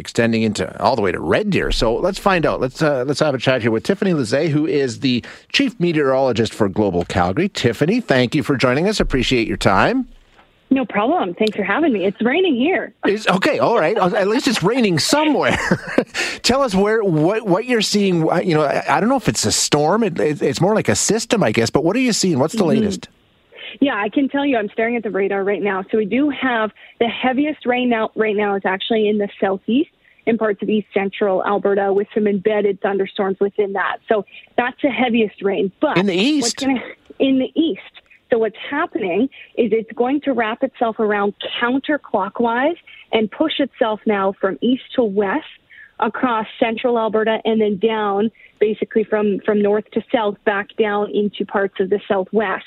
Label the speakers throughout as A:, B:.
A: extending into all the way to Red Deer. So let's find out. Let's uh, let's have a chat here with Tiffany Lizee, who is the chief meteorologist for Global Calgary. Tiffany, thank you for joining us. Appreciate your time.
B: No problem. Thanks for having me. It's raining here.
A: It's, okay, all right. At least it's raining somewhere. Tell us where what what you're seeing. You know, I, I don't know if it's a storm. It, it, it's more like a system, I guess. But what are you seeing? What's the mm-hmm. latest?
B: Yeah, I can tell you. I'm staring at the radar right now. So we do have the heaviest rain now. Right now is actually in the southeast in parts of east central Alberta with some embedded thunderstorms within that. So that's the heaviest rain. But
A: in the east,
B: gonna, in the east. So what's happening is it's going to wrap itself around counterclockwise and push itself now from east to west across central Alberta and then down basically from, from north to south back down into parts of the southwest.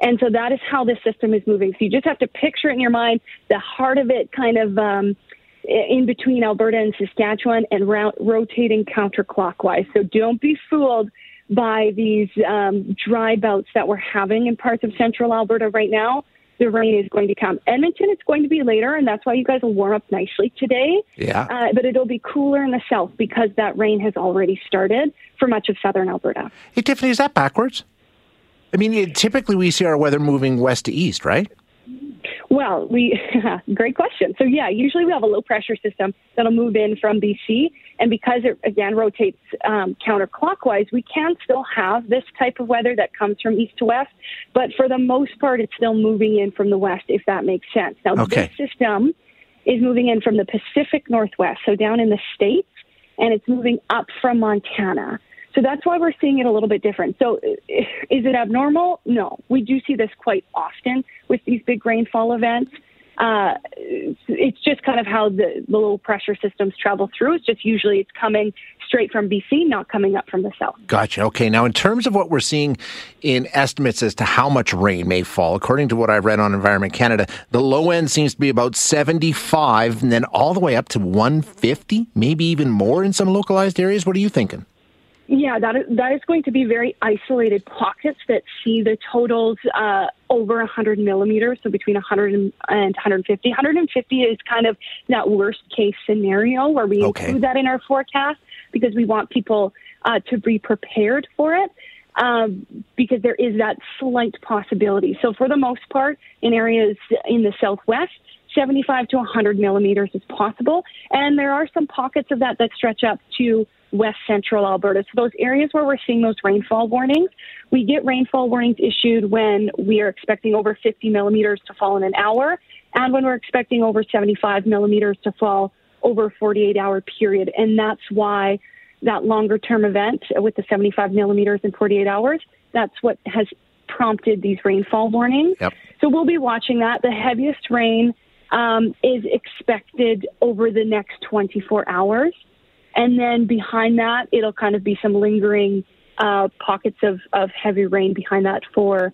B: And so that is how the system is moving. So you just have to picture it in your mind, the heart of it kind of um, in between Alberta and Saskatchewan and ro- rotating counterclockwise. So don't be fooled by these um, dry bouts that we're having in parts of central Alberta right now. The rain is going to come. Edmonton, it's going to be later, and that's why you guys will warm up nicely today.
A: Yeah.
B: Uh, but it'll be cooler in the south because that rain has already started for much of southern Alberta.
A: Hey, Tiffany, is that backwards? I mean, it, typically we see our weather moving west to east, right?
B: Well, we great question. So yeah, usually we have a low pressure system that'll move in from BC, and because it again rotates um, counterclockwise, we can still have this type of weather that comes from east to west. But for the most part, it's still moving in from the west, if that makes sense. Now
A: okay.
B: this system is moving in from the Pacific Northwest, so down in the states, and it's moving up from Montana. So that's why we're seeing it a little bit different. So is it abnormal? No. We do see this quite often with these big rainfall events. Uh, it's just kind of how the, the low pressure systems travel through. It's just usually it's coming straight from BC, not coming up from the south.
A: Gotcha. Okay. Now, in terms of what we're seeing in estimates as to how much rain may fall, according to what I read on Environment Canada, the low end seems to be about 75 and then all the way up to 150, maybe even more in some localized areas. What are you thinking?
B: Yeah, that is, that is going to be very isolated pockets that see the totals uh, over 100 millimeters, so between 100 and 150. 150 is kind of that worst case scenario where we
A: okay.
B: include that in our forecast because we want people uh, to be prepared for it. Um, because there is that slight possibility. So, for the most part, in areas in the southwest, 75 to 100 millimeters is possible. And there are some pockets of that that stretch up to west central Alberta. So those areas where we're seeing those rainfall warnings, we get rainfall warnings issued when we are expecting over 50 millimeters to fall in an hour and when we're expecting over 75 millimeters to fall over a 48 hour period. And that's why that longer term event with the 75 millimeters in 48 hours, that's what has prompted these rainfall warnings.
A: Yep.
B: So we'll be watching that. The heaviest rain um, is expected over the next 24 hours. And then behind that, it'll kind of be some lingering uh, pockets of, of heavy rain behind that for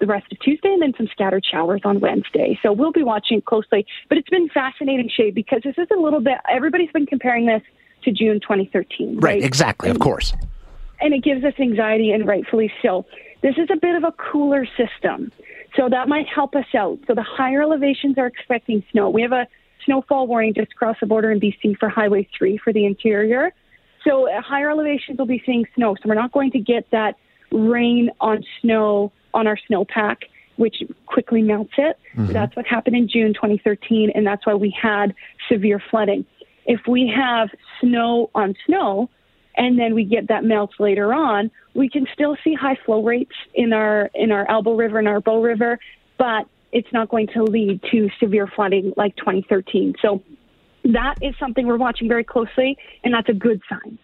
B: the rest of Tuesday and then some scattered showers on Wednesday. So we'll be watching closely. But it's been fascinating, Shay, because this is a little bit, everybody's been comparing this to June 2013.
A: Right, right? exactly, of course.
B: And it gives us anxiety, and rightfully so. This is a bit of a cooler system. So that might help us out. So the higher elevations are expecting snow. We have a snowfall warning just across the border in BC for Highway 3 for the interior. So at higher elevations, we'll be seeing snow. So we're not going to get that rain on snow on our snowpack, which quickly melts it. Mm-hmm. That's what happened in June 2013, and that's why we had severe flooding. If we have snow on snow, and then we get that melt later on, we can still see high flow rates in our in our Elbow River and our Bow River, but it's not going to lead to severe flooding like 2013. So that is something we're watching very closely, and that's a good sign.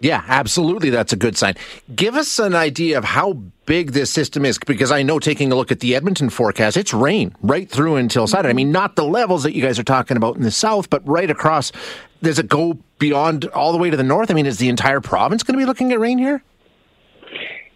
A: Yeah, absolutely. That's a good sign. Give us an idea of how big this system is, because I know taking a look at the Edmonton forecast, it's rain right through until Saturday. I mean, not the levels that you guys are talking about in the south, but right across. Does it go beyond all the way to the north? I mean, is the entire province going to be looking at rain here?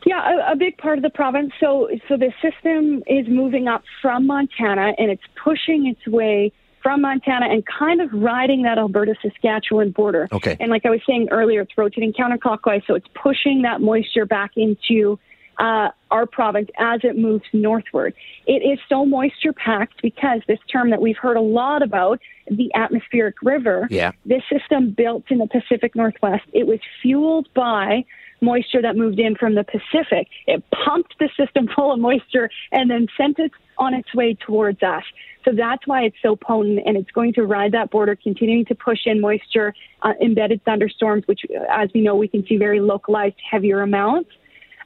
B: Yeah, a, a, big part of the province. So, so the system is moving up from Montana, and it's pushing its way from Montana and kind of riding that Alberta Saskatchewan border.
A: Okay.
B: And like I was saying earlier, it's rotating counterclockwise, so it's pushing that moisture back into uh, our province as it moves northward. It is so moisture packed because this term that we've heard a lot about, the atmospheric river,
A: yeah.
B: this system built in the Pacific Northwest, it was fueled by moisture that moved in from the Pacific. It pumped the system full of moisture and then sent it on its way towards us. So that's why it's so potent, and it's going to ride that border, continuing to push in moisture, uh, embedded thunderstorms, which, as we know, we can see very localized, heavier amounts.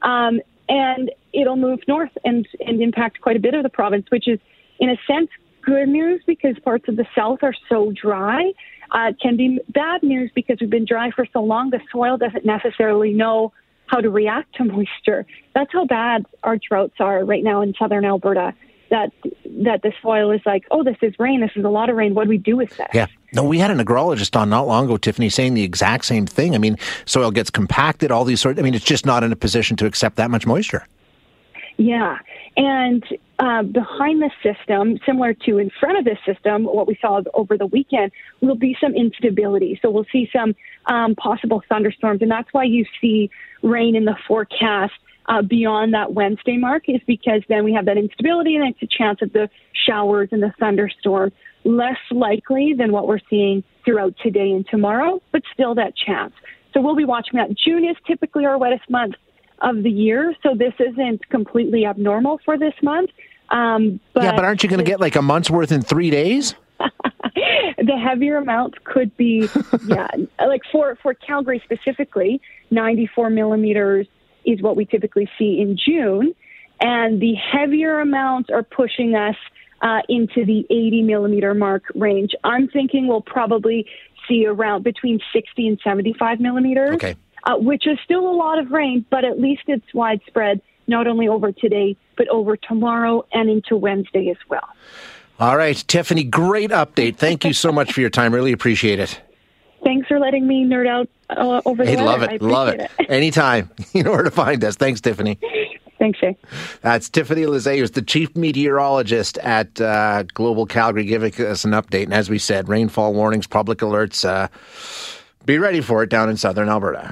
B: Um, and it'll move north and, and impact quite a bit of the province, which is, in a sense, good news because parts of the south are so dry. Uh, can be bad news because we've been dry for so long, the soil doesn't necessarily know how to react to moisture. That's how bad our droughts are right now in southern Alberta that that the soil is like, oh, this is rain. This is a lot of rain. What do we do with this?
A: Yeah. No, we had an agrologist on not long ago, Tiffany, saying the exact same thing. I mean, soil gets compacted, all these sorts. I mean, it's just not in a position to accept that much moisture.
B: Yeah, and uh, behind the system, similar to in front of this system, what we saw over the weekend will be some instability. So we'll see some um, possible thunderstorms, and that's why you see rain in the forecast uh, beyond that Wednesday mark is because then we have that instability and it's a chance of the showers and the thunderstorm less likely than what we're seeing throughout today and tomorrow, but still that chance. So we'll be watching that. June is typically our wettest month of the year, so this isn't completely abnormal for this month. Um,
A: but yeah, but aren't you going to get like a month's worth in three days?
B: the heavier amounts could be, yeah, like for for Calgary specifically, 94 millimeters is what we typically see in June. And the heavier amounts are pushing us uh, into the 80 millimeter mark range. I'm thinking we'll probably see around between 60 and 75 millimeters,
A: okay.
B: Uh, which is still a lot of rain, but at least it's widespread, not only over today, but over tomorrow and into Wednesday as well.
A: All right, Tiffany, great update. Thank you so much for your time. Really appreciate it.
B: Thanks for letting me nerd out uh, over
A: hey,
B: there.
A: love it, love it. it. Anytime, you know where to find us. Thanks, Tiffany.
B: Thanks, Shay.
A: That's Tiffany Lizee, who's the chief meteorologist at uh, Global Calgary, giving us an update. And as we said, rainfall warnings, public alerts. Uh, be ready for it down in southern Alberta.